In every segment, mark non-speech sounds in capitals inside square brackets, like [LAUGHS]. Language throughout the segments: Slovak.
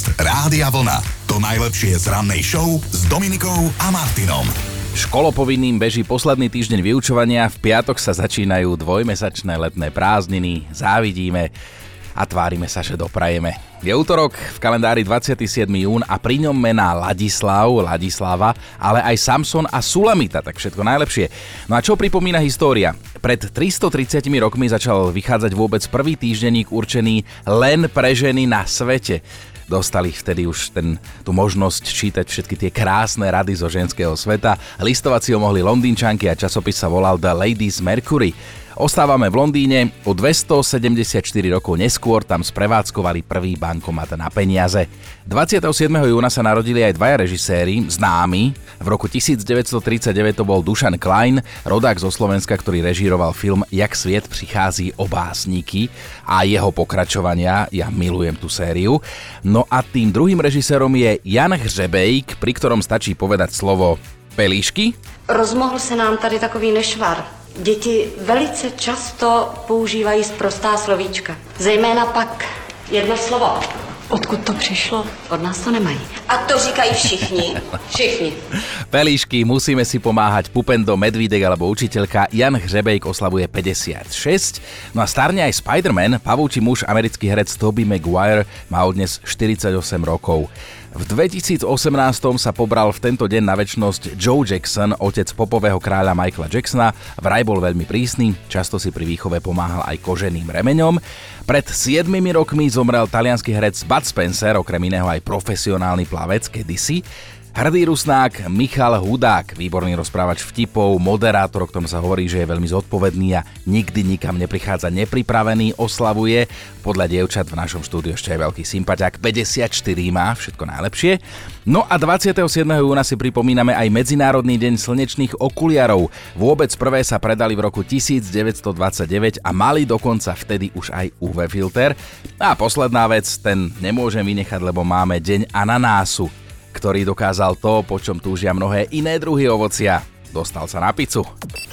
Podcast Rádia Vlna. To najlepšie z rannej show s Dominikou a Martinom. Školopovinným beží posledný týždeň vyučovania, v piatok sa začínajú dvojmesačné letné prázdniny, závidíme a tvárime sa, že doprajeme. Je útorok, v kalendári 27. jún a pri ňom mená Ladislav, Ladislava, ale aj Samson a Sulamita, tak všetko najlepšie. No a čo pripomína história? Pred 330 rokmi začal vychádzať vôbec prvý týždenník určený len pre ženy na svete dostali vtedy už ten, tú možnosť čítať všetky tie krásne rady zo ženského sveta. Listovať si ho mohli londýnčanky a časopis sa volal The Ladies Mercury. Ostávame v Londýne, o 274 rokov neskôr tam sprevádzkovali prvý bankomat na peniaze. 27. júna sa narodili aj dvaja režiséri, známi. V roku 1939 to bol Dušan Klein, rodák zo Slovenska, ktorý režíroval film Jak sviet prichází o básniky a jeho pokračovania, ja milujem tú sériu. No a tým druhým režisérom je Jan Hřebejk, pri ktorom stačí povedať slovo pelíšky. Rozmohl se nám tady takový nešvar. Děti velice často používají sprostá slovíčka. Zejména pak jedno slovo. Odkud to přišlo? Od nás to nemají. A to říkají všichni. Všichni. Pelíšky, musíme si pomáhať. Pupendo, Medvídek alebo učiteľka Jan Hřebejk oslavuje 56. No a starne aj Spider-Man, pavúči muž, americký herec Toby Maguire, má od dnes 48 rokov. V 2018 sa pobral v tento deň na väčnosť Joe Jackson, otec popového kráľa Michaela Jacksona. Vraj bol veľmi prísny, často si pri výchove pomáhal aj koženým remeňom. Pred 7 rokmi zomrel talianský herec Bud Spencer, okrem iného aj profesionálny plavec kedysi. Hrdý rusnák Michal Hudák, výborný rozprávač vtipov, moderátor, o ktorom sa hovorí, že je veľmi zodpovedný a nikdy nikam neprichádza nepripravený, oslavuje. Podľa dievčat v našom štúdiu ešte aj veľký sympatiak, 54 má, všetko najlepšie. No a 27. júna si pripomíname aj Medzinárodný deň slnečných okuliarov. Vôbec prvé sa predali v roku 1929 a mali dokonca vtedy už aj UV filter. A posledná vec, ten nemôžem vynechať, lebo máme deň ananásu ktorý dokázal to, po čom túžia mnohé iné druhy ovocia. Dostal sa na pizzu.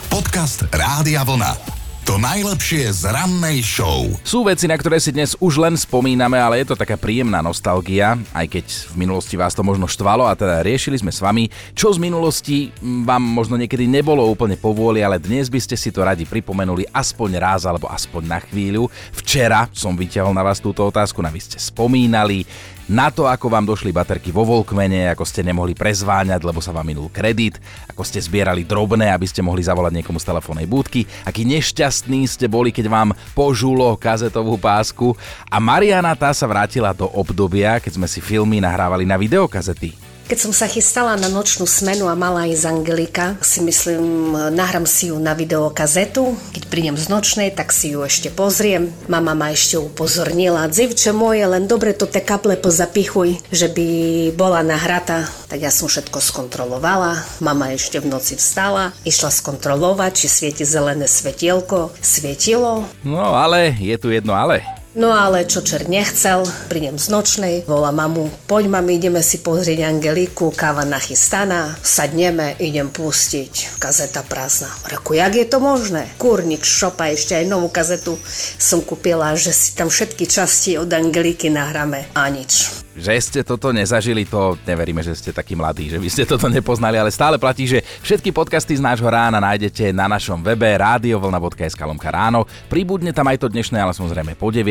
Podcast Rádia Vlna. To najlepšie z rannej show. Sú veci, na ktoré si dnes už len spomíname, ale je to taká príjemná nostalgia, aj keď v minulosti vás to možno štvalo a teda riešili sme s vami, čo z minulosti vám možno niekedy nebolo úplne povôli, ale dnes by ste si to radi pripomenuli aspoň raz alebo aspoň na chvíľu. Včera som vyťahol na vás túto otázku, na vy ste spomínali, na to, ako vám došli baterky vo Volkmene, ako ste nemohli prezváňať, lebo sa vám minul kredit, ako ste zbierali drobné, aby ste mohli zavolať niekomu z telefónnej búdky, aký nešťastný ste boli, keď vám požulo kazetovú pásku a Mariana tá sa vrátila do obdobia, keď sme si filmy nahrávali na videokazety. Keď som sa chystala na nočnú smenu a mala aj z Angelika, si myslím, nahrám si ju na videokazetu. Keď prídem z nočnej, tak si ju ešte pozriem. Mama ma ešte upozornila, dzivče moje, len dobre to te kaple pozapichuj, že by bola nahrata. Tak ja som všetko skontrolovala. Mama ešte v noci vstala, išla skontrolovať, či svieti zelené svetielko. Svietilo. No ale je tu jedno ale. No ale čo čer nechcel, prídem z nočnej, volá mamu, poď mami, ideme si pozrieť Angeliku, káva nachystaná, sadneme, idem pustiť, kazeta prázdna. Reku, jak je to možné? Kurník šopa, ešte aj novú kazetu som kúpila, že si tam všetky časti od Angeliky nahráme a nič že ste toto nezažili, to neveríme, že ste takí mladí, že by ste toto nepoznali, ale stále platí, že všetky podcasty z nášho rána nájdete na našom webe radiovlna.sk lomka ráno. Pribudne tam aj to dnešné, ale samozrejme po 9.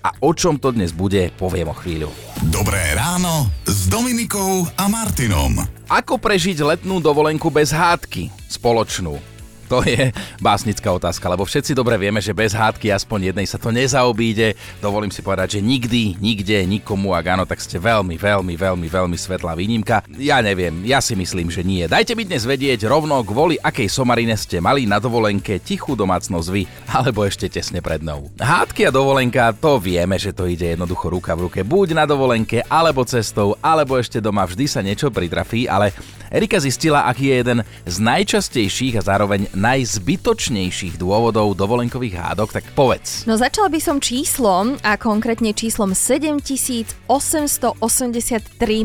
A o čom to dnes bude, poviem o chvíľu. Dobré ráno s Dominikou a Martinom. Ako prežiť letnú dovolenku bez hádky? Spoločnú. To je básnická otázka, lebo všetci dobre vieme, že bez hádky aspoň jednej sa to nezaobíde. Dovolím si povedať, že nikdy, nikde, nikomu, ak áno, tak ste veľmi, veľmi, veľmi, veľmi svetlá výnimka. Ja neviem, ja si myslím, že nie. Dajte mi dnes vedieť rovno, kvôli akej somarine ste mali na dovolenke tichú domácnosť vy, alebo ešte tesne pred mnou. Hádky a dovolenka, to vieme, že to ide jednoducho ruka v ruke. Buď na dovolenke, alebo cestou, alebo ešte doma vždy sa niečo pritrafí, ale Erika zistila, aký je jeden z najčastejších a zároveň najzbytočnejších dôvodov dovolenkových hádok, tak povedz. No začala by som číslom a konkrétne číslom 7883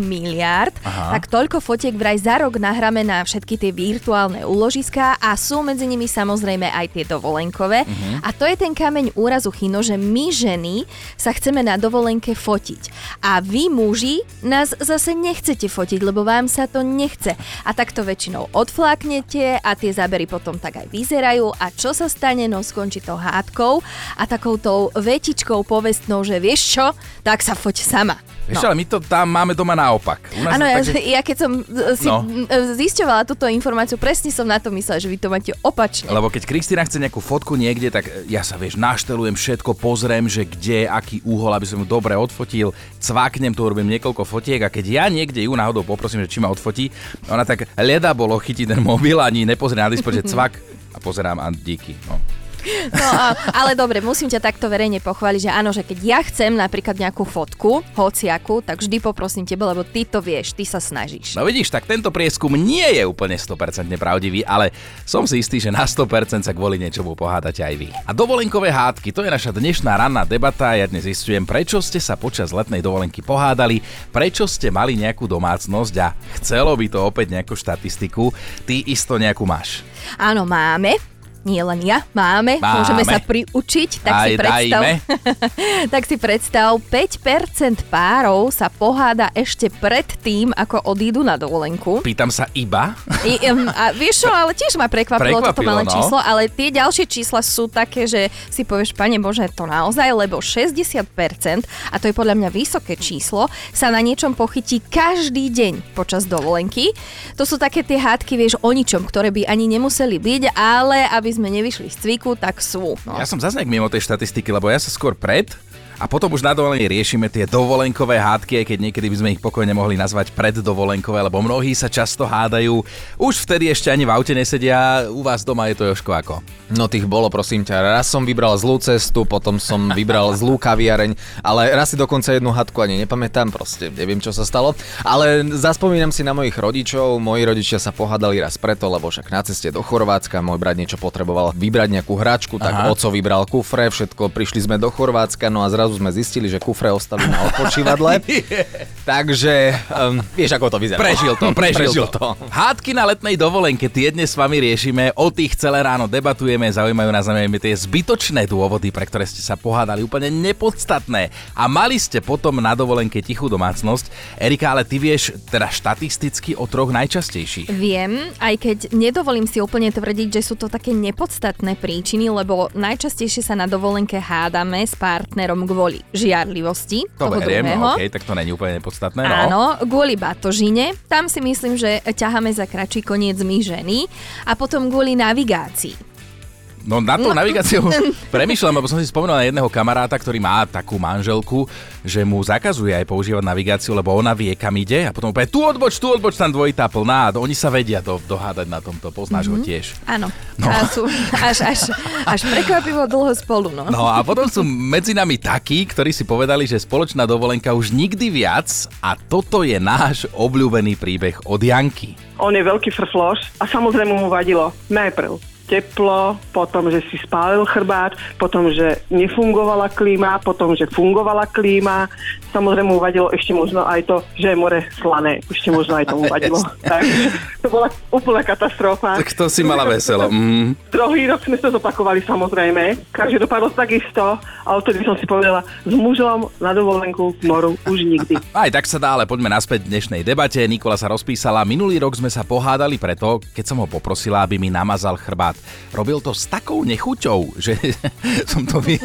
miliard. Aha. Tak toľko fotiek vraj za rok nahráme na všetky tie virtuálne úložiská a sú medzi nimi samozrejme aj tie dovolenkové. A to je ten kameň úrazu Chino, že my ženy sa chceme na dovolenke fotiť. A vy muži nás zase nechcete fotiť, lebo vám sa to nechce. A tak to väčšinou odfláknete a tie zábery potom tak aj vyzerajú. A čo sa stane? No skončí to hádkou a takoutou vetičkou povestnou, že vieš čo, tak sa foť sama. Vieš, ale my to tam máme doma naopak. Áno, ja, tak, že- ja keď som e, si No. no. zisťovala túto informáciu, presne som na to myslela, že vy to máte opačne. Lebo keď Kristýna chce nejakú fotku niekde, tak ja sa vieš, naštelujem všetko, pozriem, že kde, aký úhol, aby som ju dobre odfotil, cváknem tu, urobím niekoľko fotiek a keď ja niekde ju náhodou poprosím, že či ma odfotí, ona tak lieda bolo chytí ten mobil ani nepozrie na displej, že cvak a pozerám a díky. No. No, ale dobre, musím ťa takto verejne pochváliť, že áno, že keď ja chcem napríklad nejakú fotku, hociaku, tak vždy poprosím teba, lebo ty to vieš, ty sa snažíš. No vidíš, tak tento prieskum nie je úplne 100% pravdivý, ale som si istý, že na 100% sa kvôli niečomu pohádate aj vy. A dovolenkové hádky, to je naša dnešná ranná debata. Ja dnes zistujem, prečo ste sa počas letnej dovolenky pohádali, prečo ste mali nejakú domácnosť a chcelo by to opäť nejakú štatistiku. Ty isto nejakú máš. Áno, máme. Nie len ja, máme, Máme. môžeme sa priučiť, tak si Aj predstav, dajme. [LAUGHS] tak si predstav, 5% párov sa poháda ešte pred tým, ako odídu na dovolenku. Pýtam sa iba. I, um, a vieš čo, ale tiež ma prekvapilo, toto Prekvapilo, malé no. číslo, ale tie ďalšie čísla sú také, že si povieš, pane Bože, to naozaj, lebo 60%, a to je podľa mňa vysoké číslo, sa na niečom pochytí každý deň počas dovolenky. To sú také tie hádky, vieš, o ničom, ktoré by ani nemuseli byť, ale aby sme nevyšli z cviku, tak sú. No. Ja som zase mimo tej štatistiky, lebo ja sa skôr pred a potom už na dovolení riešime tie dovolenkové hádky, aj keď niekedy by sme ich pokojne mohli nazvať preddovolenkové, lebo mnohí sa často hádajú. Už vtedy ešte ani v aute nesedia, u vás doma je to Joško ako? No tých bolo, prosím ťa. Raz som vybral zlú cestu, potom som vybral zlú kaviareň, ale raz si dokonca jednu hadku ani nepamätám, proste neviem, čo sa stalo. Ale zaspomínam si na mojich rodičov. Moji rodičia sa pohádali raz preto, lebo však na ceste do Chorvátska môj brat niečo potreboval vybrať nejakú hračku, tak Aha. oco vybral kufre, všetko, prišli sme do Chorvátska, no a zrazu sme zistili, že kufre ostali na odpočívadle. [LAUGHS] Takže um, vieš, ako to vyzerá. Prežil to, prežil, Prežil to. to. Hádky na letnej dovolenke, tie dnes s vami riešime, o tých celé ráno debatujeme, zaujímajú nás najmä tie zbytočné dôvody, pre ktoré ste sa pohádali, úplne nepodstatné. A mali ste potom na dovolenke tichú domácnosť. Erika, ale ty vieš teda štatisticky o troch najčastejších. Viem, aj keď nedovolím si úplne tvrdiť, že sú to také nepodstatné príčiny, lebo najčastejšie sa na dovolenke hádame s partnerom kvôli žiarlivosti To toho beriem, druhého. OK, tak to není úplne nepodstatné. No. Áno, kvôli batožine, tam si myslím, že ťaháme za kračí koniec my ženy a potom kvôli navigácii. No na tú No. navigáciu [LAUGHS] premyšľam, lebo som si spomenul na jedného kamaráta, ktorý má takú manželku, že mu zakazuje aj používať navigáciu, lebo ona vie, kam ide a potom úplne tu odboč, tu odboč, tam dvojitá plná a oni sa vedia do, dohádať na tomto, poznáš ho tiež. Áno, No. a sú až, až, až prekvapivo dlho spolu, no. No a potom sú medzi nami takí, ktorí si povedali, že spoločná dovolenka už nikdy viac a toto je náš obľúbený príbeh od Janky. On je veľký frfloš a samozrejme mu vadilo najprv teplo, potom, že si spálil chrbát, potom, že nefungovala klíma, potom, že fungovala klíma. Samozrejme mu vadilo ešte možno aj to, že je more slané. Ešte možno aj tomu vadilo. [LAUGHS] [LAUGHS] Takže to bola úplná katastrofa. Tak to si mala veselo. Mm. Druhý rok sme to zopakovali samozrejme. Každý dopadlo takisto, ale vtedy som si povedala, s mužom na dovolenku k moru už nikdy. [LAUGHS] Aj tak sa dá, ale poďme naspäť dnešnej debate. Nikola sa rozpísala. Minulý rok sme sa pohádali preto, keď som ho poprosila, aby mi namazal chrbát. Robil to s takou nechuťou, že [LAUGHS] som to, vi-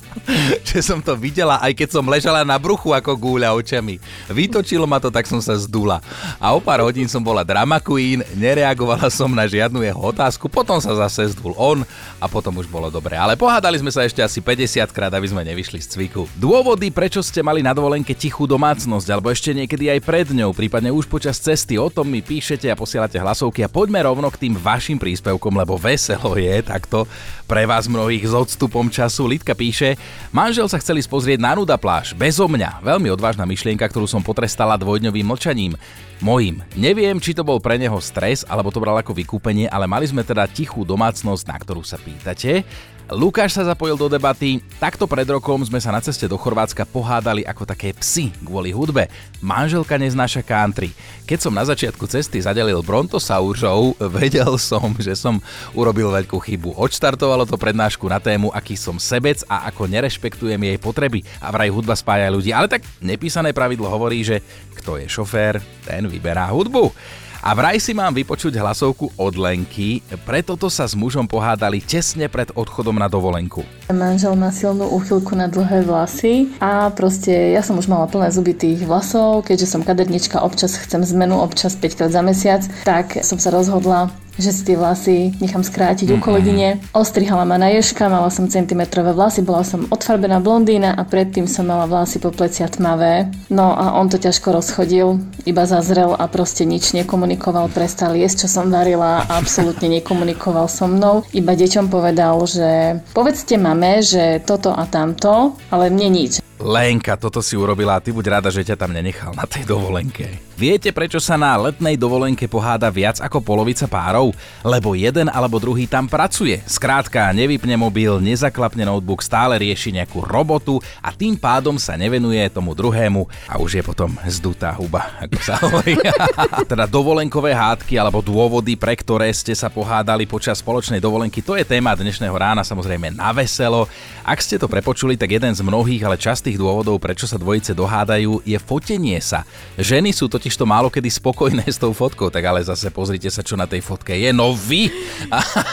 [LAUGHS] že som to videla, aj keď som ležala na bruchu ako gúľa očami. Vytočilo ma to, tak som sa zdula. A o pár hodín som bola drama queen, nereagovala som na žiadnu jeho otázku, potom sa zase zdul on a potom už bolo dobre. Ale pohádali sme sa ešte asi 50 krát, aby sme nevyšli z cviku. Dôvody, prečo ste mali na dovolenke tichú domácnosť, alebo ešte niekedy aj pred ňou, prípadne už počas cesty, o tom mi píšete a posielate hlasovky a poďme rovno k tým vašim príspevkom, lebo veselo je takto pre vás mnohých s odstupom času. Lidka píše, manžel sa chceli spozrieť na nuda pláž, bezo mňa. Veľmi odvážna myšlienka, ktorú som potrestala dvojdňovým mlčaním. Mojím. Neviem, či to bol pre neho stres, alebo to bral ako vykúpenie, ale mali sme teda tichú domácnosť, na ktorú sa pýtate. Lukáš sa zapojil do debaty. Takto pred rokom sme sa na ceste do Chorvátska pohádali ako také psy kvôli hudbe. Manželka neznáša country. Keď som na začiatku cesty zadelil Brontosaurov, [LAUGHS] vedel som, že som urobil veľkú chybu. Odštartovalo to prednášku na tému, aký som sebec a ako nerešpektujem jej potreby. A vraj hudba spája ľudí. Ale tak nepísané pravidlo hovorí, že kto je šofér, ten vyberá hudbu. A vraj si mám vypočuť hlasovku od Lenky, preto to sa s mužom pohádali tesne pred odchodom na dovolenku. Manžel má silnú úchylku na dlhé vlasy a proste ja som už mala plné zuby tých vlasov, keďže som kadernička, občas chcem zmenu, občas 5 krát za mesiac, tak som sa rozhodla že si tie vlasy nechám skrátiť mm-hmm. u kolegyne. Ostrihala ma na ježka, mala som centimetrové vlasy, bola som odfarbená blondína a predtým som mala vlasy po plecia tmavé. No a on to ťažko rozchodil, iba zazrel a proste nič nekomunikoval, prestal jesť, čo som varila a absolútne nekomunikoval so mnou. Iba deťom povedal, že povedzte mame, že toto a tamto, ale mne nič. Lenka, toto si urobila a ty buď rada, že ťa tam nenechal na tej dovolenke. Viete, prečo sa na letnej dovolenke poháda viac ako polovica párov? Lebo jeden alebo druhý tam pracuje. Skrátka, nevypne mobil, nezaklapne notebook, stále rieši nejakú robotu a tým pádom sa nevenuje tomu druhému a už je potom zdutá huba, ako sa hovorí. [LAUGHS] teda dovolenkové hádky alebo dôvody, pre ktoré ste sa pohádali počas spoločnej dovolenky, to je téma dnešného rána samozrejme na veselo. Ak ste to prepočuli, tak jeden z mnohých, ale častých dôvodov, prečo sa dvojice dohádajú, je fotenie sa. Ženy sú totiž to málo kedy spokojné s tou fotkou, tak ale zase pozrite sa, čo na tej fotke je. No vy!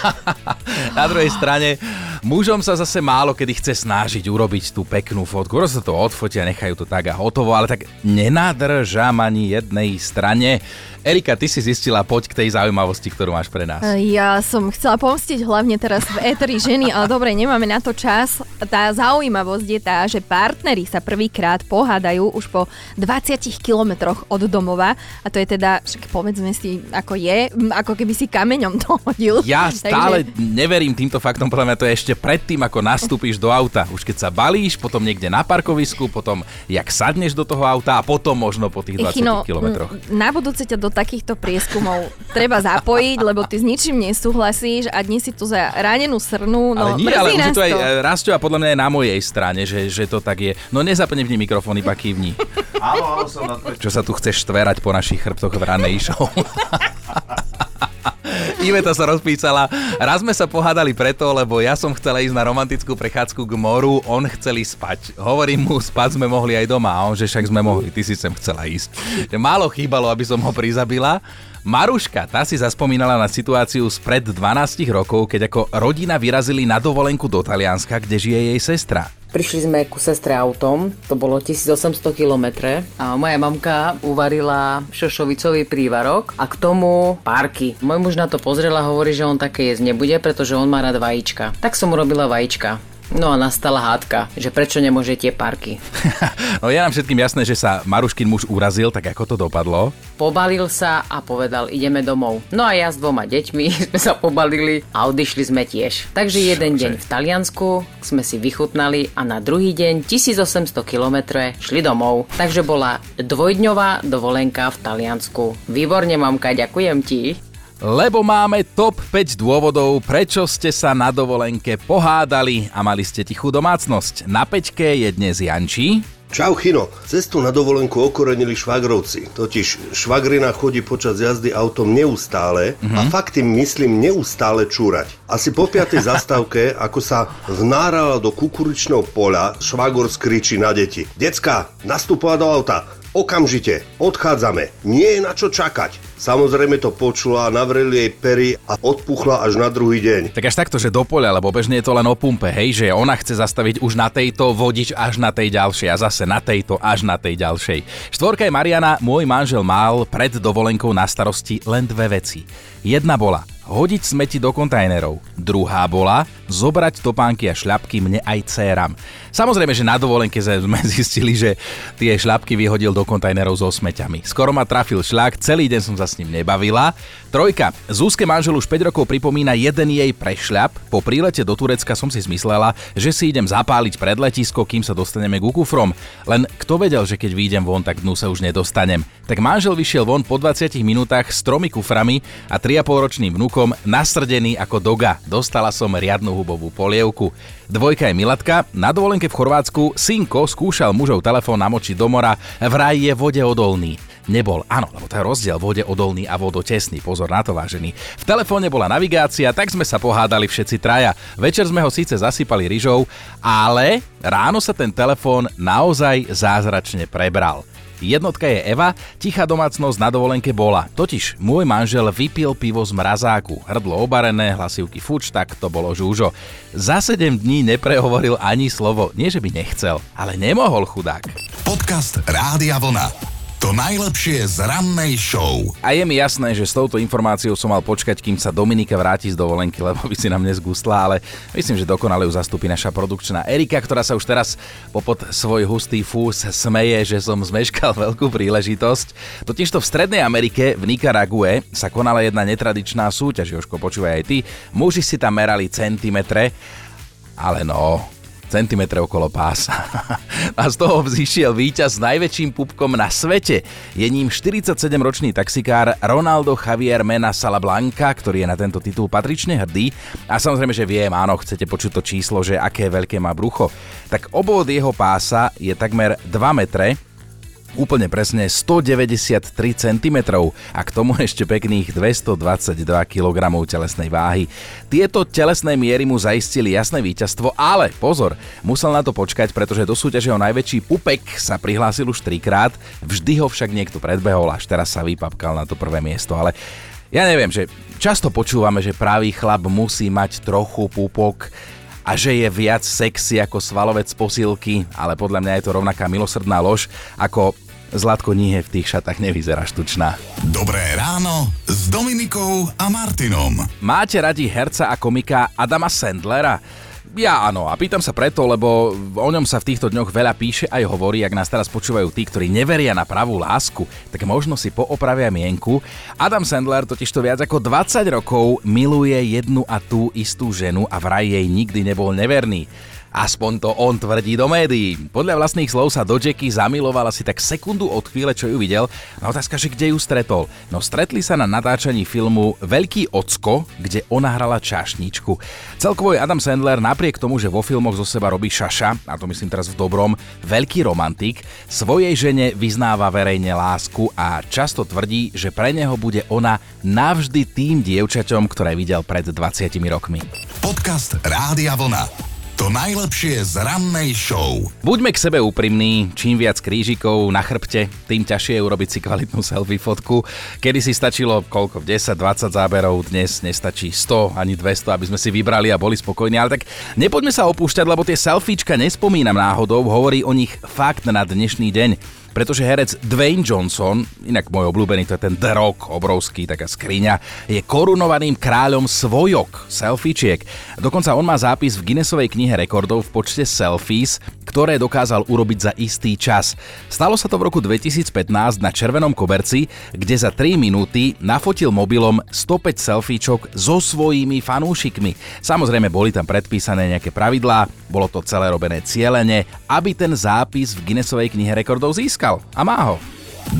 [LAUGHS] na druhej strane, mužom sa zase málo kedy chce snažiť urobiť tú peknú fotku. Sa to odfotia, nechajú to tak a hotovo, ale tak nenadržam ani jednej strane. Erika, ty si zistila, poď k tej zaujímavosti, ktorú máš pre nás. Ja som chcela pomstiť hlavne teraz v éteri ženy, ale dobre, nemáme na to čas. Tá zaujímavosť je tá, že partneri sa prvýkrát pohádajú už po 20 kilometroch od domova a to je teda, však povedzme si, ako je, ako keby si kameňom [LAUGHS] to hodil. Ja stále Takže... neverím týmto faktom, podľa mňa to je ešte predtým, ako nastúpiš do auta. Už keď sa balíš, potom niekde na parkovisku, potom jak sadneš do toho auta a potom možno po tých 20 Echino, kilometroch. Na budúce ťa do takýchto prieskumov treba zapojiť, lebo ty s ničím nesúhlasíš a dnes si tu za ranenú srnu. No, ale nie, ale už to aj Rastio a podľa mňa aj na mojej strane, že, že to tak je. No nezapne v mikrofón, iba kývni. Áno, áno, som na to. Čo sa tu chceš štverať po našich chrbtoch v ranej show? [LAUGHS] Iveta sa rozpísala. Raz sme sa pohádali preto, lebo ja som chcela ísť na romantickú prechádzku k moru, on chcel ísť spať. Hovorím mu, spať sme mohli aj doma a on, že však sme mohli, ty si sem chcela ísť. Málo chýbalo, aby som ho prizabila. Maruška, tá si zaspomínala na situáciu spred 12 rokov, keď ako rodina vyrazili na dovolenku do Talianska, kde žije jej sestra. Prišli sme ku sestre autom, to bolo 1800 km a moja mamka uvarila šošovicový prívarok a k tomu párky. Môj muž na to pozrel a hovorí, že on také jesť nebude, pretože on má rád vajíčka. Tak som urobila vajíčka. No a nastala hádka, že prečo nemôže tie parky. [LAUGHS] no je nám všetkým jasné, že sa Maruškin muž urazil, tak ako to dopadlo? Pobalil sa a povedal, ideme domov. No a ja s dvoma deťmi [LAUGHS] sme sa pobalili a odišli sme tiež. Takže jeden Čože? deň v Taliansku sme si vychutnali a na druhý deň 1800 km šli domov. Takže bola dvojdňová dovolenka v Taliansku. Výborne, mamka, ďakujem ti lebo máme top 5 dôvodov, prečo ste sa na dovolenke pohádali a mali ste tichú domácnosť. Na peťke je dnes Janči. Čau Chino, cestu na dovolenku okorenili švagrovci. Totiž švagrina chodí počas jazdy autom neustále mm-hmm. a mhm. fakt tým myslím neustále čúrať. Asi po piatej zastávke, ako sa vnárala do kukuričného poľa, švagor skričí na deti. Decka, nastupovať do auta, Okamžite, odchádzame, nie je na čo čakať. Samozrejme to počula, navreli jej pery a odpuchla až na druhý deň. Tak až takto, že do poľa, lebo bežne je to len o pumpe, hej, že ona chce zastaviť už na tejto, vodič až na tej ďalšej a zase na tejto až na tej ďalšej. Štvorka je Mariana, môj manžel mal pred dovolenkou na starosti len dve veci. Jedna bola hodiť smeti do kontajnerov. Druhá bola zobrať topánky a šľapky mne aj céram. Samozrejme, že na dovolenke sme [LAUGHS] zistili, že tie šľapky vyhodil do kontajnerov so smeťami. Skoro ma trafil šľak, celý deň som sa s ním nebavila. Trojka. Zúske manžel už 5 rokov pripomína jeden jej prešľap. Po prílete do Turecka som si zmyslela, že si idem zapáliť pred letisko, kým sa dostaneme ku kufrom. Len kto vedel, že keď vyjdem von, tak dnu sa už nedostanem. Tak manžel vyšiel von po 20 minútach s tromi kuframi a 3,5 ročným vnukom nasrdený ako doga. Dostala som riadnu hubovú polievku. Dvojka je Milatka. Na dovolenke v Chorvátsku synko skúšal mužov telefón namočiť do mora, vraj je vode odolný. Nebol, áno, lebo je rozdiel vode odolný a vodotesný, pozor na to vážený. V telefóne bola navigácia, tak sme sa pohádali všetci traja. Večer sme ho síce zasypali ryžou, ale ráno sa ten telefón naozaj zázračne prebral. Jednotka je Eva, tichá domácnosť na dovolenke bola. Totiž môj manžel vypil pivo z mrazáku, hrdlo obarené, hlasivky fuč, tak to bolo žúžo. Za 7 dní neprehovoril ani slovo, nie že by nechcel, ale nemohol chudák. Podcast Rádia Vlna. To najlepšie z rannej show. A je mi jasné, že s touto informáciou som mal počkať, kým sa Dominika vráti z dovolenky, lebo by si nám nezgustla, ale myslím, že dokonale ju zastupí naša produkčná Erika, ktorá sa už teraz popod svoj hustý fús smeje, že som zmeškal [LAUGHS] veľkú príležitosť. Totižto v Strednej Amerike, v Nikarague, sa konala jedna netradičná súťaž, Joško, počúvaj aj ty. Muži si tam merali centimetre, ale no, centimetre okolo pása. [LAUGHS] A z toho vzýšiel víťaz s najväčším pupkom na svete. Je ním 47-ročný taxikár Ronaldo Javier Mena Salablanca, ktorý je na tento titul patrične hrdý. A samozrejme, že viem, áno, chcete počuť to číslo, že aké veľké má brucho. Tak obvod jeho pása je takmer 2 metre, úplne presne 193 cm a k tomu ešte pekných 222 kg telesnej váhy. Tieto telesné miery mu zaistili jasné víťazstvo, ale pozor, musel na to počkať, pretože do súťaže o najväčší pupek sa prihlásil už trikrát, vždy ho však niekto predbehol, až teraz sa vypapkal na to prvé miesto, ale ja neviem, že často počúvame, že pravý chlap musí mať trochu pupok, a že je viac sexy ako svalovec posilky, ale podľa mňa je to rovnaká milosrdná lož, ako Zlatko Níhe v tých šatách nevyzerá štučná. Dobré ráno s Dominikou a Martinom. Máte radi herca a komika Adama Sandlera? Ja áno, a pýtam sa preto, lebo o ňom sa v týchto dňoch veľa píše aj hovorí, ak nás teraz počúvajú tí, ktorí neveria na pravú lásku, tak možno si poopravia mienku. Adam Sandler totiž to viac ako 20 rokov miluje jednu a tú istú ženu a vraj jej nikdy nebol neverný. Aspoň to on tvrdí do médií. Podľa vlastných slov sa do Jacky zamilovala si tak sekundu od chvíle, čo ju videl. No otázka, že kde ju stretol? No stretli sa na natáčaní filmu Veľký ocko, kde ona hrala čašničku. Celkovo je Adam Sandler napriek tomu, že vo filmoch zo seba robí šaša, a to myslím teraz v dobrom, veľký romantik, svojej žene vyznáva verejne lásku a často tvrdí, že pre neho bude ona navždy tým dievčaťom, ktoré videl pred 20 rokmi. Podcast Rádia Vlna. To najlepšie z rannej show. Buďme k sebe úprimní, čím viac krížikov na chrbte, tým ťažšie je urobiť si kvalitnú selfie fotku. Kedy si stačilo koľko, 10-20 záberov, dnes nestačí 100 ani 200, aby sme si vybrali a boli spokojní, ale tak nepoďme sa opúšťať, lebo tie selfiečka nespomínam náhodou, hovorí o nich fakt na dnešný deň pretože herec Dwayne Johnson, inak môj obľúbený, to je ten Rock, obrovský, taká skriňa, je korunovaným kráľom svojok, selfiečiek. Dokonca on má zápis v Guinnessovej knihe rekordov v počte selfies, ktoré dokázal urobiť za istý čas. Stalo sa to v roku 2015 na Červenom koberci, kde za 3 minúty nafotil mobilom 105 selfiečok so svojimi fanúšikmi. Samozrejme boli tam predpísané nejaké pravidlá, bolo to celé robené cieľene, aby ten zápis v Guinnessovej knihe rekordov získal získal a má ho.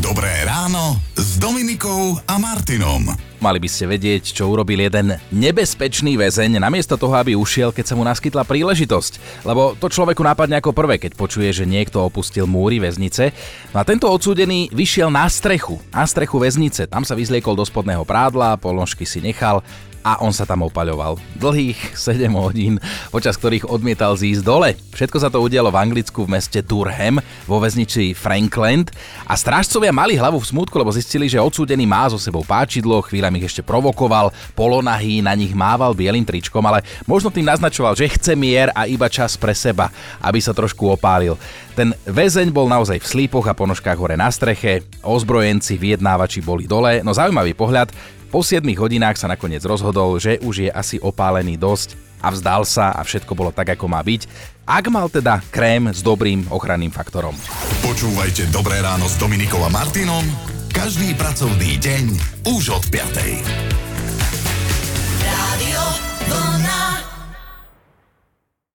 Dobré ráno s Dominikou a Martinom. Mali by ste vedieť, čo urobil jeden nebezpečný väzeň namiesto toho, aby ušiel, keď sa mu naskytla príležitosť. Lebo to človeku nápadne ako prvé, keď počuje, že niekto opustil múry väznice. No a tento odsúdený vyšiel na strechu, na strechu väznice. Tam sa vyzliekol do spodného prádla, položky si nechal a on sa tam opaľoval. Dlhých 7 hodín, počas ktorých odmietal zísť dole. Všetko sa to udialo v Anglicku v meste Durham, vo väznici Frankland a strážcovia mali hlavu v smútku, lebo zistili, že odsúdený má so sebou páčidlo, chvíľami ich ešte provokoval, polonahý na nich mával bielým tričkom, ale možno tým naznačoval, že chce mier a iba čas pre seba, aby sa trošku opálil. Ten väzeň bol naozaj v slípoch a ponožkách hore na streche, ozbrojenci, vyjednávači boli dole, no zaujímavý pohľad, Po 7 hodinách sa nakoniec rozhodol, že už je asi opálený dosť a vzdal sa a všetko bolo tak, ako má byť. Ak mal teda krém s dobrým ochranným faktorom. Počúvajte Dobré ráno s Dominikom a Martinom každý pracovný deň už od 5.